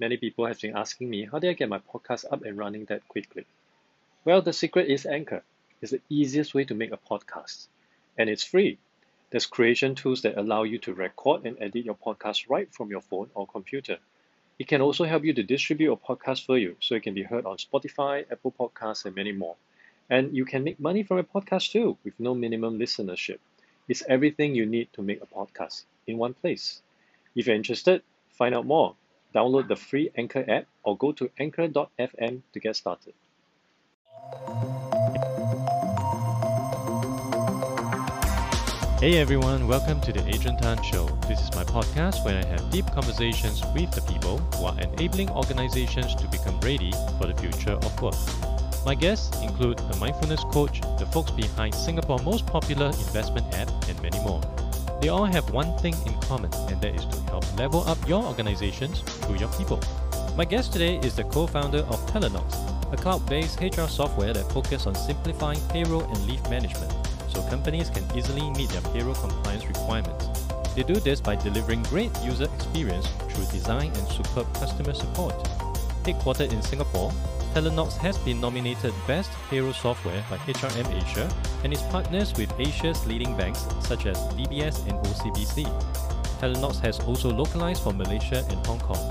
many people have been asking me how did I get my podcast up and running that quickly? Well, the secret is Anchor. It's the easiest way to make a podcast, and it's free. There's creation tools that allow you to record and edit your podcast right from your phone or computer. It can also help you to distribute your podcast for you so it can be heard on Spotify, Apple Podcasts, and many more. And you can make money from a podcast too with no minimum listenership. It's everything you need to make a podcast in one place. If you're interested, find out more. Download the free Anchor app or go to anchor.fm to get started. Hey everyone, welcome to the Adrian Tan Show. This is my podcast where I have deep conversations with the people who are enabling organizations to become ready for the future of work. My guests include a mindfulness coach, the folks behind Singapore's most popular investment app, and many more. They all have one thing in common, and that is to help level up your organizations through your people. My guest today is the co-founder of Talenox, a cloud-based HR software that focuses on simplifying payroll and leave management so companies can easily meet their payroll compliance requirements. They do this by delivering great user experience through design and superb customer support. Headquartered in Singapore, Talenox has been nominated Best Payroll Software by HRM Asia and is partners with Asia's leading banks such as DBS and OCBC. Talenox has also localized for Malaysia and Hong Kong.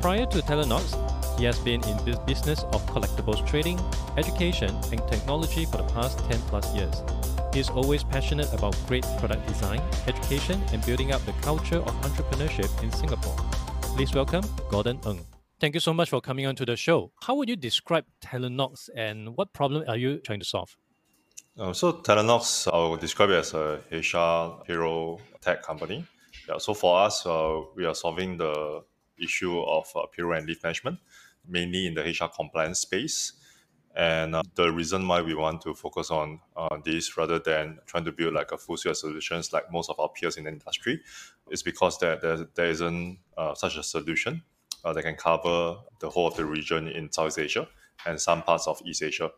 Prior to Talenox, he has been in the business of collectibles trading, education, and technology for the past 10 plus years. He is always passionate about great product design, education, and building up the culture of entrepreneurship in Singapore. Please welcome Gordon Ng. Thank you so much for coming on to the show. How would you describe Talenox and what problem are you trying to solve? Uh, so Talenox, I would describe it as a HR hero tech company. Yeah, so for us, uh, we are solving the issue of uh, payroll and leave management, mainly in the HR compliance space. And uh, the reason why we want to focus on uh, this rather than trying to build like a full suite of solutions like most of our peers in the industry is because there, there, there isn't uh, such a solution uh, that can cover the whole of the region in Southeast Asia and some parts of East Asia.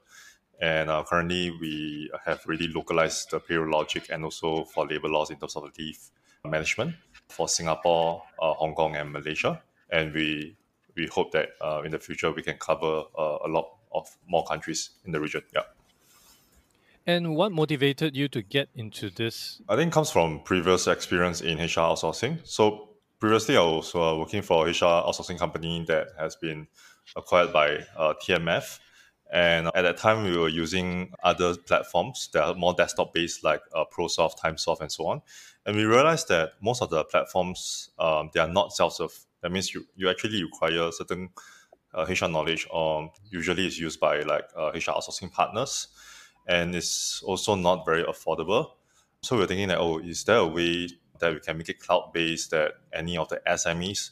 And uh, currently, we have really localized the payroll logic and also for labor laws in terms of the leave management for Singapore, uh, Hong Kong, and Malaysia. And we we hope that uh, in the future we can cover uh, a lot of more countries in the region. Yeah. And what motivated you to get into this? I think it comes from previous experience in HR outsourcing. So previously, I was uh, working for a HR outsourcing company that has been acquired by uh, TMF. And at that time, we were using other platforms that are more desktop based, like uh, ProSoft, TimeSoft, and so on. And we realized that most of the platforms um, they are not self-serve. That means you, you actually require certain uh, HR knowledge, or usually it's used by like uh, HR outsourcing partners, and it's also not very affordable. So we're thinking that oh, is there a way that we can make it cloud based that any of the SMEs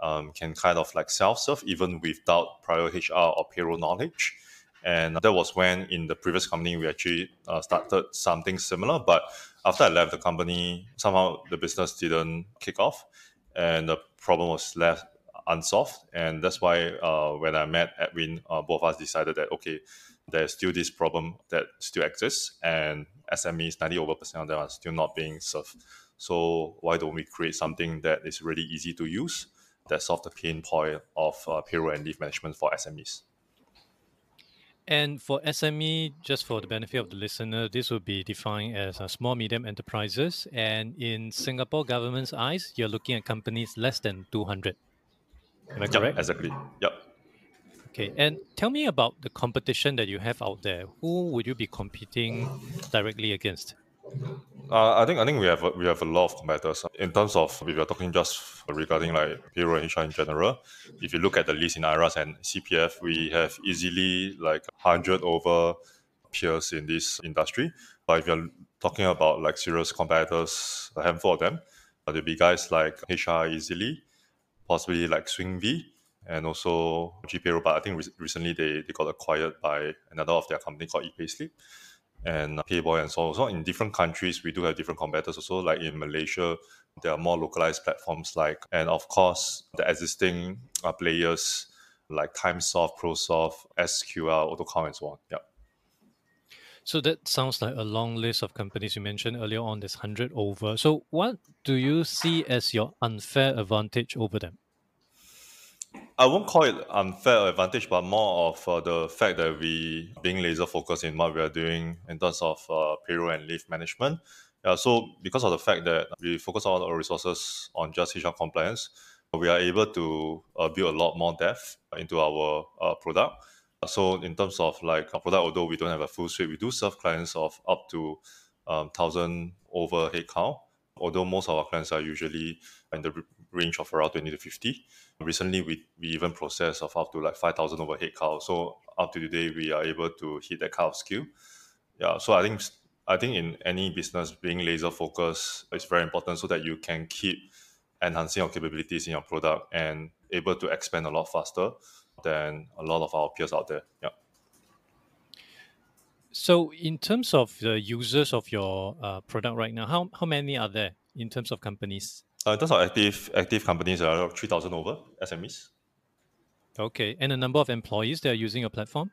um, can kind of like self serve even without prior HR or payroll knowledge. And that was when in the previous company we actually uh, started something similar. But after I left the company, somehow the business didn't kick off, and the problem was left unsolved. And that's why uh, when I met Edwin, uh, both of us decided that, okay, there's still this problem that still exists, and SMEs, 90 over percent of them are still not being served. So why don't we create something that is really easy to use that solve the pain point of uh, payroll and leave management for SMEs? And for SME, just for the benefit of the listener, this will be defined as a small medium enterprises. And in Singapore government's eyes, you're looking at companies less than 200. Am I correct? Yep, exactly. Yep. Okay, and tell me about the competition that you have out there. Who would you be competing directly against? Uh, I think I think we have a, we have a lot of competitors in terms of if you're talking just regarding like payroll HR in general. If you look at the list in IRAS and CPF, we have easily like hundred over peers in this industry. But if you're talking about like serious competitors, a handful of them, there'll be guys like HR Easily, possibly like Swingvy, and also GPayroll. But I think re- recently they, they got acquired by another of their company called ePayslip and Payboy and so on. So in different countries, we do have different competitors. Also, like in Malaysia, there are more localized platforms like, and of course, the existing uh, players like TimeSoft, ProSoft, SQL, AutoCount, and so on. Yeah. So that sounds like a long list of companies you mentioned earlier on. This hundred over. So what do you see as your unfair advantage over them? I won't call it unfair advantage, but more of uh, the fact that we being laser focused in what we are doing in terms of uh, payroll and leave management. Yeah, so because of the fact that we focus all our resources on just HR compliance, we are able to uh, build a lot more depth into our uh, product. So in terms of like a product, although we don't have a full suite, we do serve clients of up to um, thousand over headcount. Although most of our clients are usually in the range of around 20 to 50. Recently, we, we even process of up to like 5,000 over headcount. So up to today, we are able to hit that kind of skill. Yeah, so I think I think in any business, being laser focused is very important so that you can keep enhancing your capabilities in your product and able to expand a lot faster than a lot of our peers out there. Yeah. So, in terms of the users of your uh, product right now, how, how many are there in terms of companies? Uh, in terms of active active companies, there are 3,000 over SMEs. Okay. And the number of employees that are using your platform?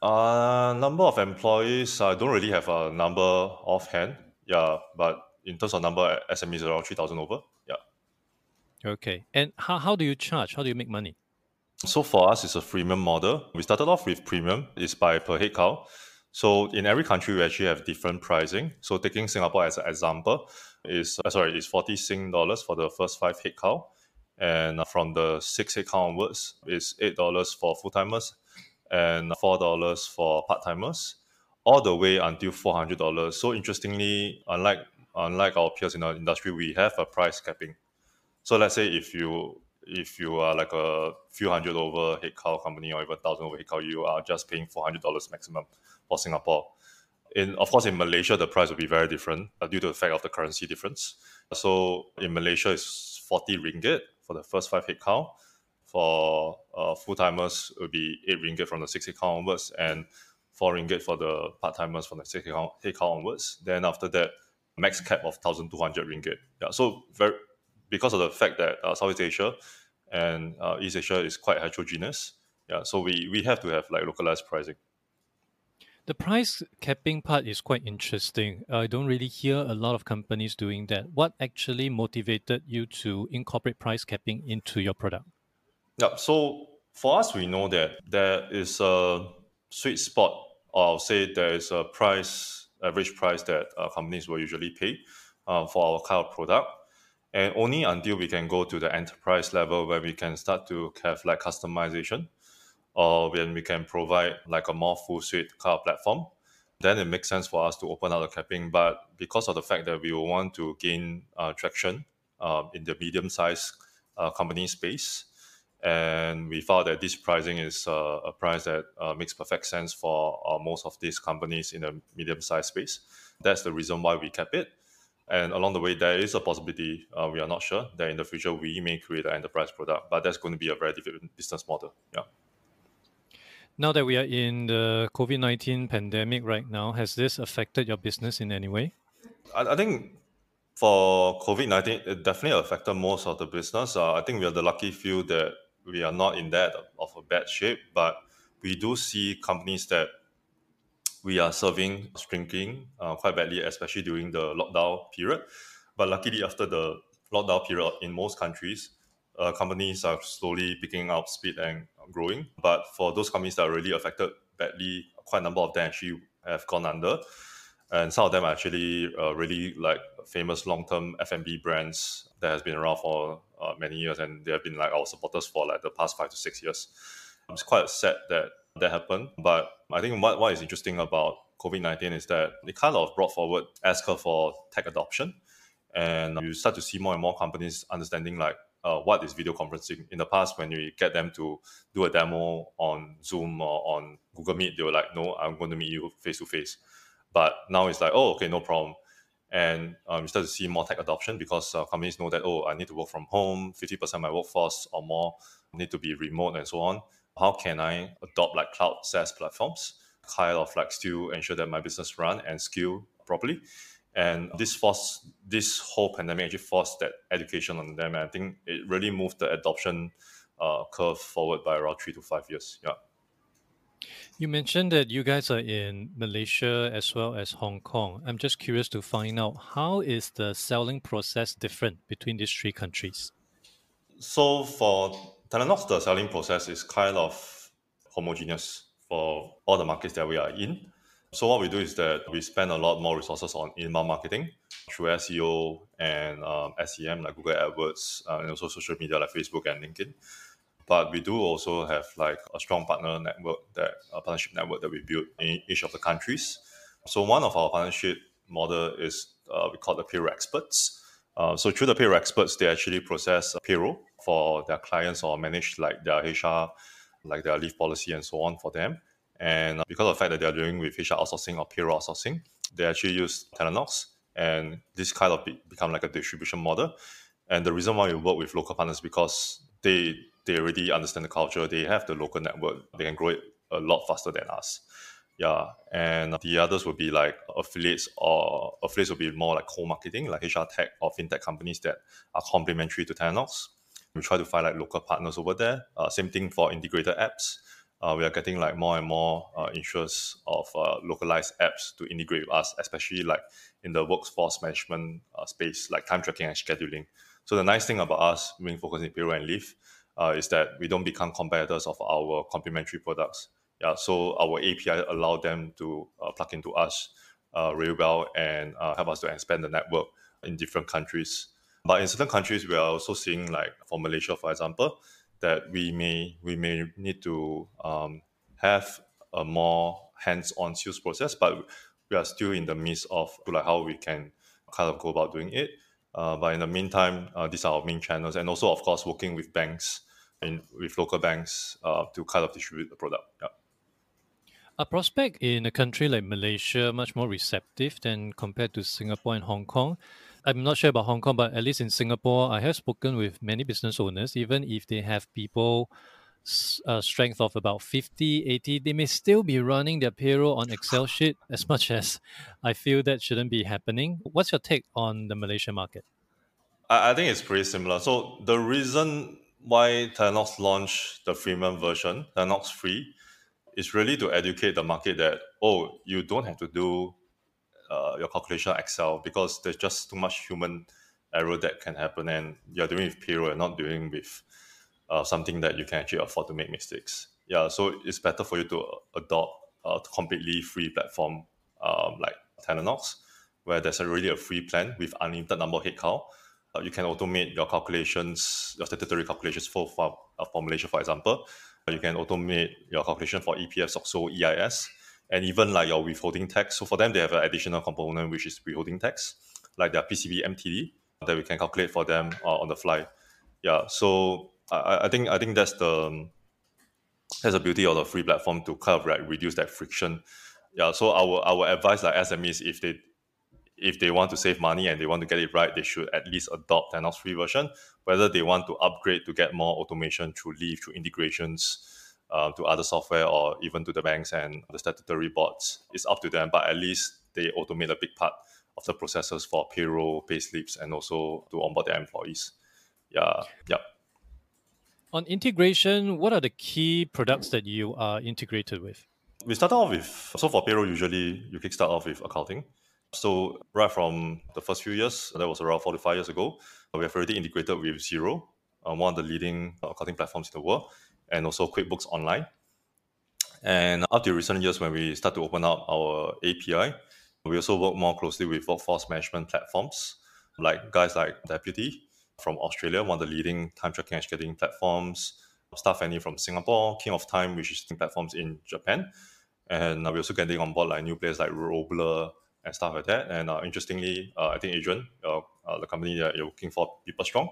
Uh, number of employees, I don't really have a number offhand. Yeah, but in terms of number, SMEs around 3,000 over. Yeah. Okay. And how, how do you charge? How do you make money? So for us, it's a freemium model. We started off with premium. It's by per head count. So in every country, we actually have different pricing. So taking Singapore as an example, is uh, sorry, is forty Sing dollars for the first five head count, and from the six head count onwards, is eight dollars for full timers, and four dollars for part timers, all the way until four hundred dollars. So interestingly, unlike unlike our peers in our industry, we have a price capping. So let's say if you if you are like a few hundred over head count company or even thousand over head count, you are just paying four hundred dollars maximum for Singapore. In of course in Malaysia the price will be very different uh, due to the fact of the currency difference. So in Malaysia it's forty ringgit for the first five head count. For uh, full timers it will be eight ringgit from the six head count onwards and four ringgit for the part timers from the six head count, head count onwards. Then after that max cap of thousand two hundred ringgit. Yeah, so very because of the fact that uh, Southeast Asia and uh, East Asia is quite heterogeneous. Yeah, so we we have to have like localized pricing. The price capping part is quite interesting. I don't really hear a lot of companies doing that. What actually motivated you to incorporate price capping into your product? Yeah, so for us, we know that there is a sweet spot, or I'll say there is a price, average price that uh, companies will usually pay uh, for our of product and only until we can go to the enterprise level where we can start to have like customization or when we can provide like a more full suite car platform then it makes sense for us to open up the capping but because of the fact that we want to gain uh, traction uh, in the medium sized uh, company space and we found that this pricing is uh, a price that uh, makes perfect sense for uh, most of these companies in the medium sized space that's the reason why we kept it and along the way, there is a possibility, uh, we are not sure, that in the future we may create an enterprise product, but that's going to be a very different business model. Yeah. Now that we are in the COVID 19 pandemic right now, has this affected your business in any way? I, I think for COVID 19, it definitely affected most of the business. Uh, I think we are the lucky few that we are not in that of a bad shape, but we do see companies that we are serving shrinking uh, quite badly, especially during the lockdown period. But luckily, after the lockdown period in most countries, uh, companies are slowly picking up speed and growing. But for those companies that are really affected badly, quite a number of them actually have gone under. And some of them are actually uh, really like famous long-term F&B brands that has been around for uh, many years, and they have been like our supporters for like the past five to six years. It's quite sad that that happened. But I think what, what is interesting about COVID 19 is that it kind of brought forward S curve for tech adoption. And you start to see more and more companies understanding like uh, what is video conferencing. In the past, when you get them to do a demo on Zoom or on Google Meet, they were like, no, I'm going to meet you face to face. But now it's like, oh, okay, no problem. And um, you start to see more tech adoption because uh, companies know that, oh, I need to work from home, 50% of my workforce or more need to be remote and so on how can I adopt like cloud SaaS platforms, kind of like still ensure that my business run and scale properly. And this forced this whole pandemic actually forced that education on them. And I think it really moved the adoption uh, curve forward by around three to five years. Yeah. You mentioned that you guys are in Malaysia as well as Hong Kong. I'm just curious to find out how is the selling process different between these three countries? So for Talenox, the selling process is kind of homogeneous for all the markets that we are in. So what we do is that we spend a lot more resources on inbound marketing through SEO and um, SEM like Google AdWords uh, and also social media like Facebook and LinkedIn. But we do also have like a strong partner network that a partnership network that we built in each of the countries. So one of our partnership model is uh, we call the payroll experts. Uh, so through the payroll experts, they actually process payroll for their clients or manage like their HR, like their leave policy and so on for them. And because of the fact that they're doing with HR outsourcing or payroll outsourcing, they actually use Talenox. And this kind of be, become like a distribution model. And the reason why we work with local partners because they they already understand the culture. They have the local network. They can grow it a lot faster than us. Yeah, and the others would be like affiliates or affiliates would be more like co-marketing, like HR tech or fintech companies that are complementary to Talenox. We try to find like local partners over there. Uh, same thing for integrated apps. Uh, we are getting like more and more uh, of uh, localized apps to integrate with us, especially like in the workforce management uh, space, like time tracking and scheduling. So the nice thing about us being focused in payroll and leave uh, is that we don't become competitors of our complementary products. Yeah, so our API allow them to uh, plug into us uh, really well and help us to expand the network in different countries. But in certain countries, we are also seeing, like for Malaysia, for example, that we may we may need to um, have a more hands-on sales process, but we are still in the midst of like how we can kind of go about doing it. Uh, but in the meantime, uh, these are our main channels, and also of course working with banks in with local banks uh, to kind of distribute the product. Yeah. A prospect in a country like Malaysia much more receptive than compared to Singapore and Hong Kong. I'm not sure about Hong Kong, but at least in Singapore, I have spoken with many business owners. Even if they have people uh, strength of about 50, 80, they may still be running their payroll on Excel sheet as much as I feel that shouldn't be happening. What's your take on the Malaysian market? I, I think it's pretty similar. So the reason why Talenox launched the freemium version, Talenox Free, is really to educate the market that oh, you don't have to do uh, your calculation Excel because there's just too much human error that can happen, and you're doing with payroll and not doing with uh, something that you can actually afford to make mistakes. Yeah, so it's better for you to adopt a completely free platform um, like Talenox, where there's already a free plan with unlimited number of headcount uh, you can automate your calculations, your statutory calculations for, for, uh, for for example. Uh, you can automate your calculation for EPF, also EIS, and even like your withholding tax. So for them, they have an additional component, which is withholding tax, like their PCB MTD that we can calculate for them uh, on the fly. Yeah, so I, I think I think that's the um, that's the beauty of the free platform to kind of like reduce that friction. Yeah, so our our advice like SMEs if they if they want to save money and they want to get it right, they should at least adopt Talenox free version. Whether they want to upgrade to get more automation through Leave, through integrations uh, to other software, or even to the banks and the statutory boards, it's up to them. But at least they automate a big part of the processes for payroll, pay slips, and also to onboard their employees. Yeah, yeah. On integration, what are the key products that you are integrated with? We start off with so for payroll, usually you kickstart off with accounting. So right from the first few years, that was around four to five years ago, we have already integrated with Xero, uh, one of the leading accounting platforms in the world, and also QuickBooks Online. And up to recent years, when we start to open up our API, we also work more closely with workforce management platforms, like guys like Deputy from Australia, one of the leading time tracking and scheduling platforms, Staff Any from Singapore, King of Time, which is platforms in Japan. And we're also getting on board like new players like Robler, and stuff like that. And uh, interestingly, uh, I think Adrian, uh, uh, the company that you're working for, PeopleStrong,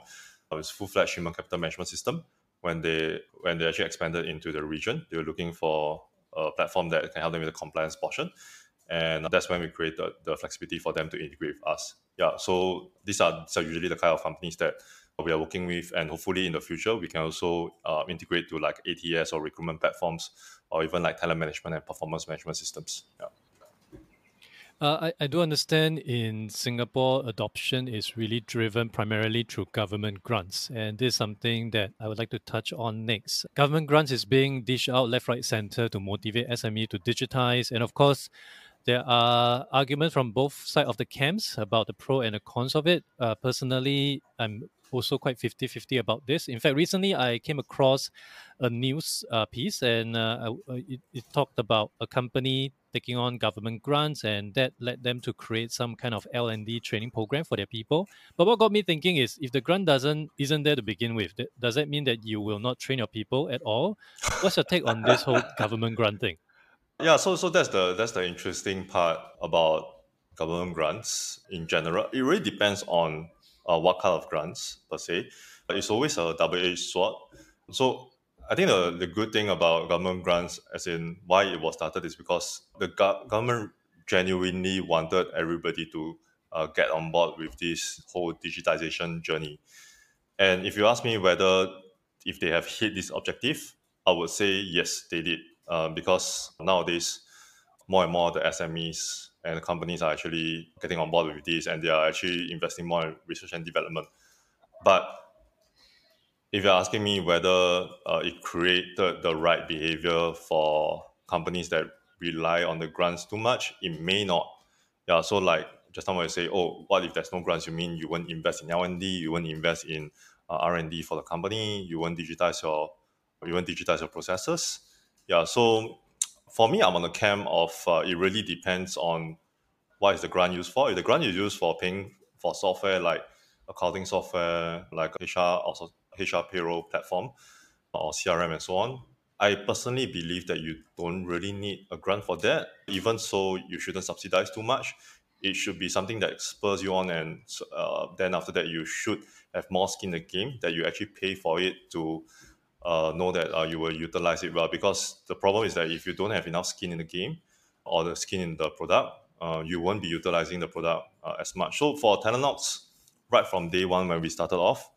uh, is full-fledged human capital management system. When they when they actually expanded into the region, they were looking for a platform that can help them with the compliance portion, and that's when we created the flexibility for them to integrate with us. Yeah, so these are, these are usually the kind of companies that we are working with, and hopefully in the future we can also uh, integrate to like ATS or recruitment platforms, or even like talent management and performance management systems. Yeah. Uh, I, I do understand in Singapore, adoption is really driven primarily through government grants. And this is something that I would like to touch on next. Government grants is being dished out left, right, center to motivate SME to digitize. And of course, there are arguments from both sides of the camps about the pro and the cons of it. Uh, personally, I'm also quite 50 50 about this. In fact, recently I came across a news uh, piece and uh, it, it, talked about a company taking on government grants and that led them to create some kind of L&D training program for their people. But what got me thinking is if the grant doesn't isn't there to begin with, does that mean that you will not train your people at all? What's your take on this whole government grant thing? Yeah, so so that's the that's the interesting part about government grants in general. It really depends on uh, what kind of grants per se. But it's always a double-edged sword. So I think the, the good thing about government grants, as in why it was started, is because the go- government genuinely wanted everybody to uh, get on board with this whole digitization journey. And if you ask me whether if they have hit this objective, I would say yes, they did. Uh, because nowadays, more and more the SMEs and companies are actually getting on board with this and they are actually investing more in research and development. But if you're asking me whether uh, it created the right behavior for companies that rely on the grants too much, it may not. Yeah, so like just I say, oh, what if there's no grants? You mean you won't invest in R&D, you won't invest in uh, R and D for the company, you won't digitize your, you won't digitize your processes. Yeah, so for me, I'm on the camp of uh, it really depends on what is the grant used for. If the grant is used for paying for software like accounting software, like HR, also HR payroll platform or CRM and so on, I personally believe that you don't really need a grant for that. Even so, you shouldn't subsidize too much. It should be something that spurs you on, and uh, then after that, you should have more skin in the game that you actually pay for it to uh, know that uh, you will utilize it well. Because the problem is that if you don't have enough skin in the game or the skin in the product, uh, you won't be utilizing the product uh, as much. So for Talenox, right from day one when we started off,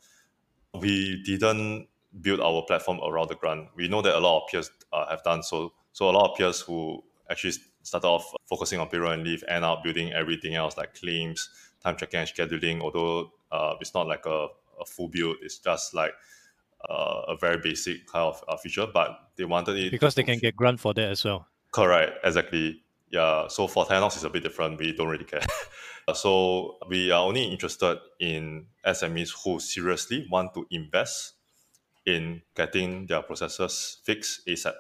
we didn't build our platform around the grant. We know that a lot of peers uh, have done so. So a lot of peers who actually started off focusing on payroll and leave end up building everything else like claims, time tracking and scheduling. Although uh, it's not like a, a full build, it's just like uh, a very basic kind of uh, feature, but they wanted it because they can get grant for that as well. Correct, exactly. Yeah. So for Talenox, it's a bit different. We don't really care. so we are only interested in SMEs who seriously want to invest in getting their processes fixed ASAP.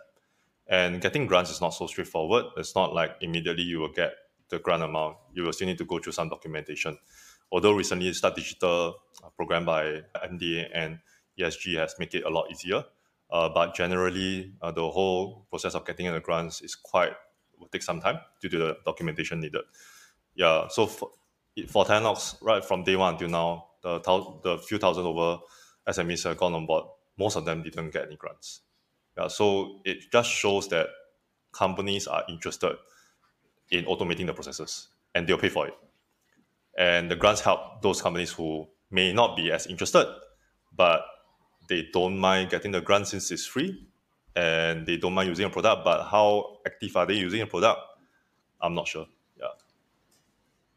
And getting grants is not so straightforward. It's not like immediately you will get the grant amount. You will still need to go through some documentation. Although recently Start Digital program by MDA and ESG has made it a lot easier. Uh, but generally, uh, the whole process of getting the grants is quite will take some time due to the documentation needed. Yeah, so for, for Talenox, right from day one until now, the, the few thousand over SMEs have gone on board. Most of them didn't get any grants. Yeah, so it just shows that companies are interested in automating the processes and they'll pay for it. And the grants help those companies who may not be as interested, but they don't mind getting the grant since it's free and they don't mind using a product, but how active are they using a product? I'm not sure. Yeah.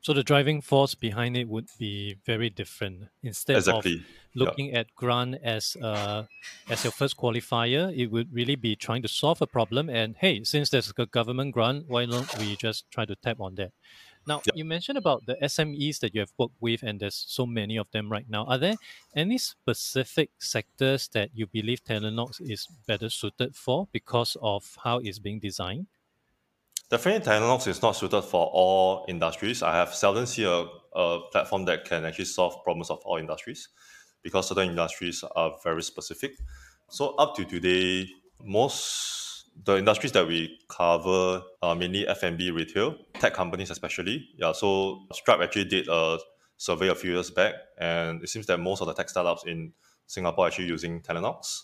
So the driving force behind it would be very different. Instead exactly. of looking yeah. at grant as uh, as your first qualifier, it would really be trying to solve a problem. And hey, since there's a government grant, why don't we just try to tap on that? Now, yep. you mentioned about the SMEs that you have worked with, and there's so many of them right now. Are there any specific sectors that you believe Talenox is better suited for because of how it's being designed? Definitely, Talenox is not suited for all industries. I have seldom seen a, a platform that can actually solve problems of all industries because certain industries are very specific. So, up to today, most the industries that we cover are mainly F&B retail, tech companies especially. Yeah, so Stripe actually did a survey a few years back, and it seems that most of the tech startups in Singapore are actually using Talenox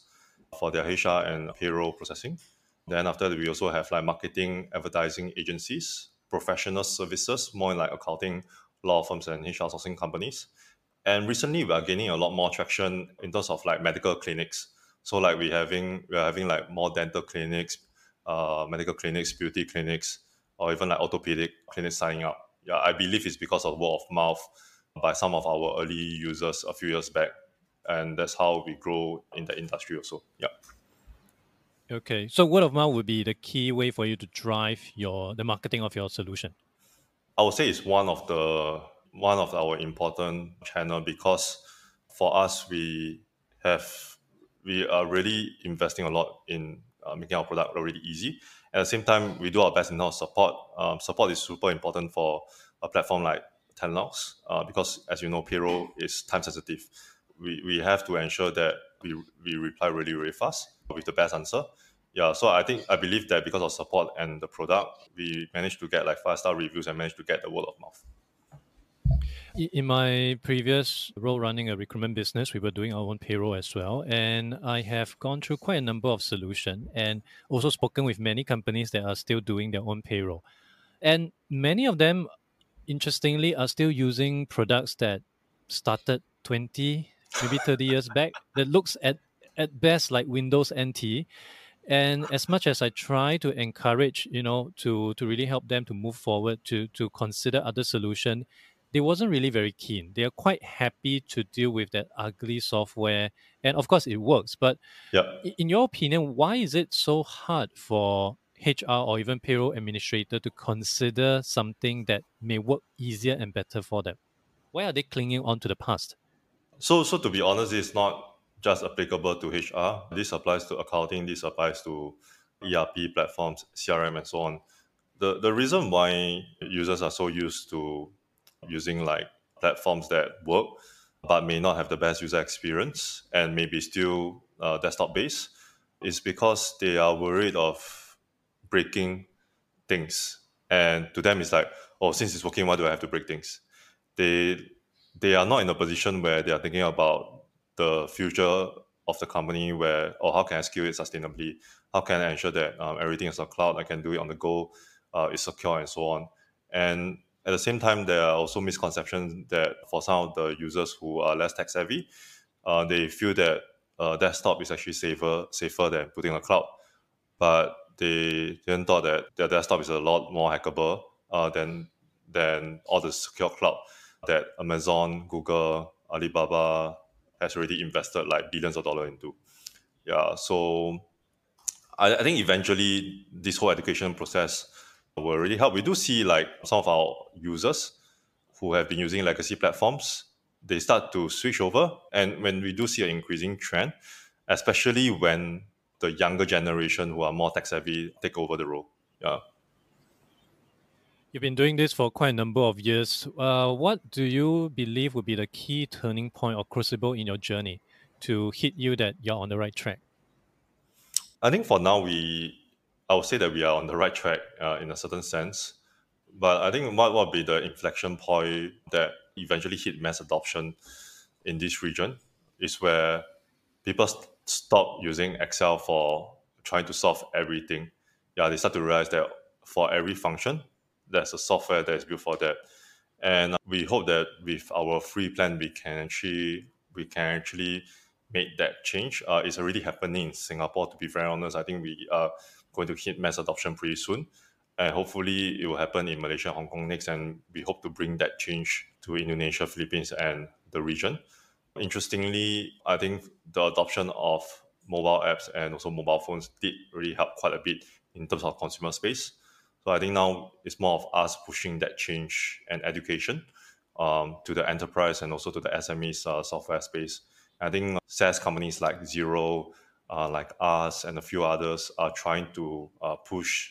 for their HR and payroll processing. Then after that, we also have like marketing, advertising agencies, professional services, more like accounting, law firms, and HR sourcing companies. And recently, we are gaining a lot more traction in terms of like medical clinics. So like we having we're having like more dental clinics, uh, medical clinics, beauty clinics, or even like orthopedic clinics signing up. Yeah, I believe it's because of word of mouth by some of our early users a few years back, and that's how we grow in the industry also. Yeah. Okay, so word of mouth would be the key way for you to drive your the marketing of your solution. I would say it's one of the one of our important channel because for us, we have we are really investing a lot in uh, making our product really easy. At the same time, we do our best in our support. Um, support is super important for a platform like Talenox uh, because, as you know, payroll is time sensitive. We, we have to ensure that we, we reply really, really fast with the best answer. Yeah, so I think I believe that because of support and the product, we managed to get like five star reviews and managed to get the word of mouth. In my previous role running a recruitment business, we were doing our own payroll as well. And I have gone through quite a number of solutions and also spoken with many companies that are still doing their own payroll. And many of them, interestingly, are still using products that started 20, maybe 30 years back that looks at, at best like Windows NT. And as much as I try to encourage, you know, to to really help them to move forward, to to consider other solution, they wasn't really very keen. They are quite happy to deal with that ugly software, and of course it works. But yeah. in your opinion, why is it so hard for HR or even payroll administrator to consider something that may work easier and better for them? Why are they clinging on to the past? So, so to be honest, it's not just applicable to HR. This applies to accounting. This applies to ERP platforms, CRM, and so on. The the reason why users are so used to using like platforms that work but may not have the best user experience and maybe still uh, desktop based is because they are worried of breaking things. And to them it's like oh since it's working why do i have to break things? They they are not in a position where they are thinking about the future of the company where or how can i scale it sustainably? How can i ensure that um, everything is on cloud i can do it on the go uh, it's secure and so on? And at the same time, there are also misconceptions that for some of the users who are less tech savvy, uh, they feel that uh, desktop is actually safer safer than putting a cloud. But they didn't thought that their desktop is a lot more hackable uh, than than all the secure cloud that Amazon, Google, Alibaba has already invested like billions of dollars into. Yeah, so I, I think eventually this whole education process will really help. We do see like some of our users who have been using legacy platforms, they start to switch over. And when we do see an increasing trend, especially when the younger generation who are more tech savvy take over the role. Yeah. You've been doing this for quite a number of years. Uh, what do you believe would be the key turning point or crucible in your journey to hit you that you're on the right track? I think for now we I would say that we are on the right track uh, in a certain sense. But I think what would be the inflection point that eventually hit mass adoption in this region is where people st- stop using Excel for trying to solve everything. Yeah, they start to realize that for every function, there's a software that is built for that. And we hope that with our free plan, we can actually we can actually make that change. Uh, it's already happening in Singapore. To be very honest, I think we are going to hit mass adoption pretty soon. And hopefully it will happen in Malaysia, Hong Kong next. And we hope to bring that change to Indonesia, Philippines, and the region. Interestingly, I think the adoption of mobile apps and also mobile phones did really help quite a bit in terms of consumer space. So I think now it's more of us pushing that change and education um, to the enterprise and also to the SMEs uh, software space. I think SaaS companies like Xero, uh, like us and a few others are trying to uh, push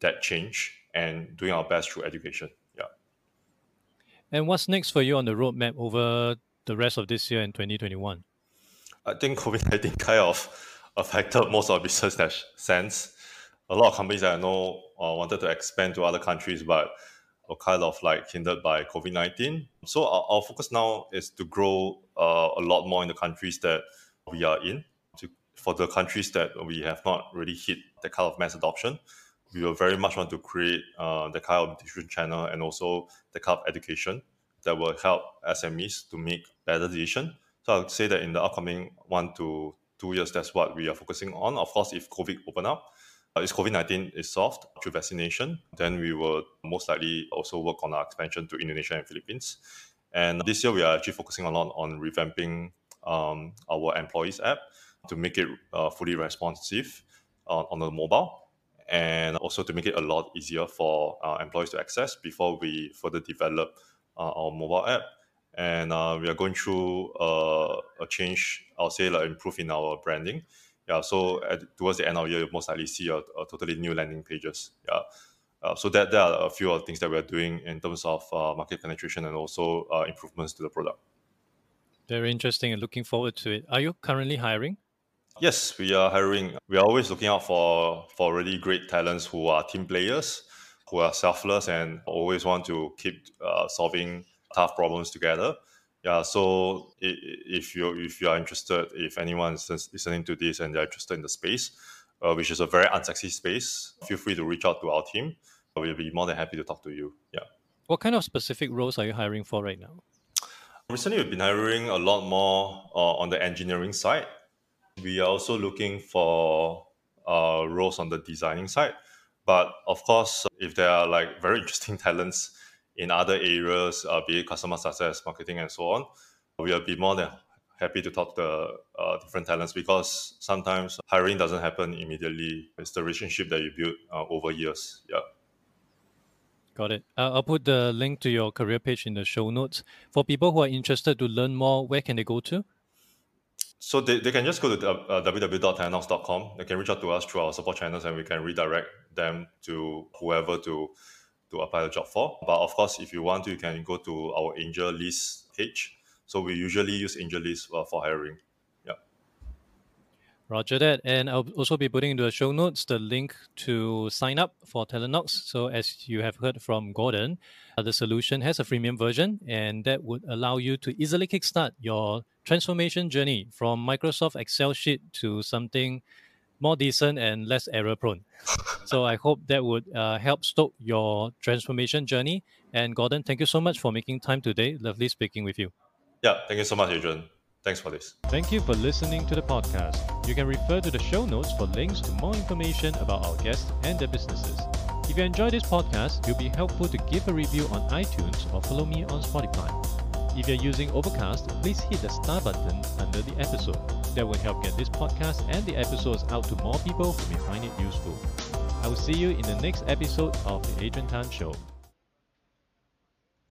that change and doing our best through education. Yeah. And what's next for you on the roadmap over the rest of this year and 2021? I think COVID 19 kind of affected most of business sense. A lot of companies that I know uh, wanted to expand to other countries, but were kind of like hindered by COVID 19. So our, our, focus now is to grow uh, a lot more in the countries that we are in for the countries that we have not really hit the kind of mass adoption, we will very much want to create uh, the kind of distribution channel and also the kind of education that will help SMEs to make better decision. So I would say that in the upcoming one to two years, that's what we are focusing on. Of course, if COVID open up, uh, if COVID-19 is solved through vaccination, then we will most likely also work on our expansion to Indonesia and Philippines. And this year, we are actually focusing a lot on revamping um, our employees app to make it uh, fully responsive uh, on the mobile and also to make it a lot easier for uh, employees to access before we further develop uh, our mobile app. and uh, we are going through uh, a change. I'll say like improve in our branding. Yeah, so at, towards the end of the year, you'll most likely see a, a totally new landing pages. Yeah. So that there are a few of things that we are doing in terms of market penetration and also improvements to the product. Very interesting and looking forward to it. Are you currently hiring? Yes, we are hiring. We are always looking out for for really great talents who are team players, who are selfless and always want to keep uh, solving tough problems together. Yeah, so if you if you are interested, if anyone is listening to this and they're interested in the space, uh, which is a very unsexy space, feel free to reach out to our team. We'll be more than happy to talk to you. Yeah. What kind of specific roles are you hiring for right now? Recently, we've been hiring a lot more uh, on the engineering side. We are also looking for uh, roles on the designing side. But of course, if there are like very interesting talents in other areas, uh, be it customer success, marketing, and so on, we'll be more than happy to talk to uh, different talents because sometimes hiring doesn't happen immediately. It's the relationship that you build uh, over years. Yeah. Got it. Uh, I'll put the link to your career page in the show notes. For people who are interested to learn more, where can they go to? So they, they can just go to uh, www.talenox.com. They can reach out to us through our support channels and we can redirect them to whoever to to apply the job for. But of course, if you want to, you can go to our Angel List page. So we usually use Angel List uh, for hiring. Roger that. And I'll also be putting into the show notes the link to sign up for Talenox. So, as you have heard from Gordon, uh, the solution has a freemium version, and that would allow you to easily kickstart your transformation journey from Microsoft Excel sheet to something more decent and less error prone. so, I hope that would uh, help stoke your transformation journey. And, Gordon, thank you so much for making time today. Lovely speaking with you. Yeah, thank you so much, Adrian. Thanks for this. Thank you for listening to the podcast. You can refer to the show notes for links to more information about our guests and their businesses. If you enjoy this podcast, it will be helpful to give a review on iTunes or follow me on Spotify. If you're using Overcast, please hit the star button under the episode. That will help get this podcast and the episodes out to more people who may find it useful. I will see you in the next episode of The Adrian Tan Show.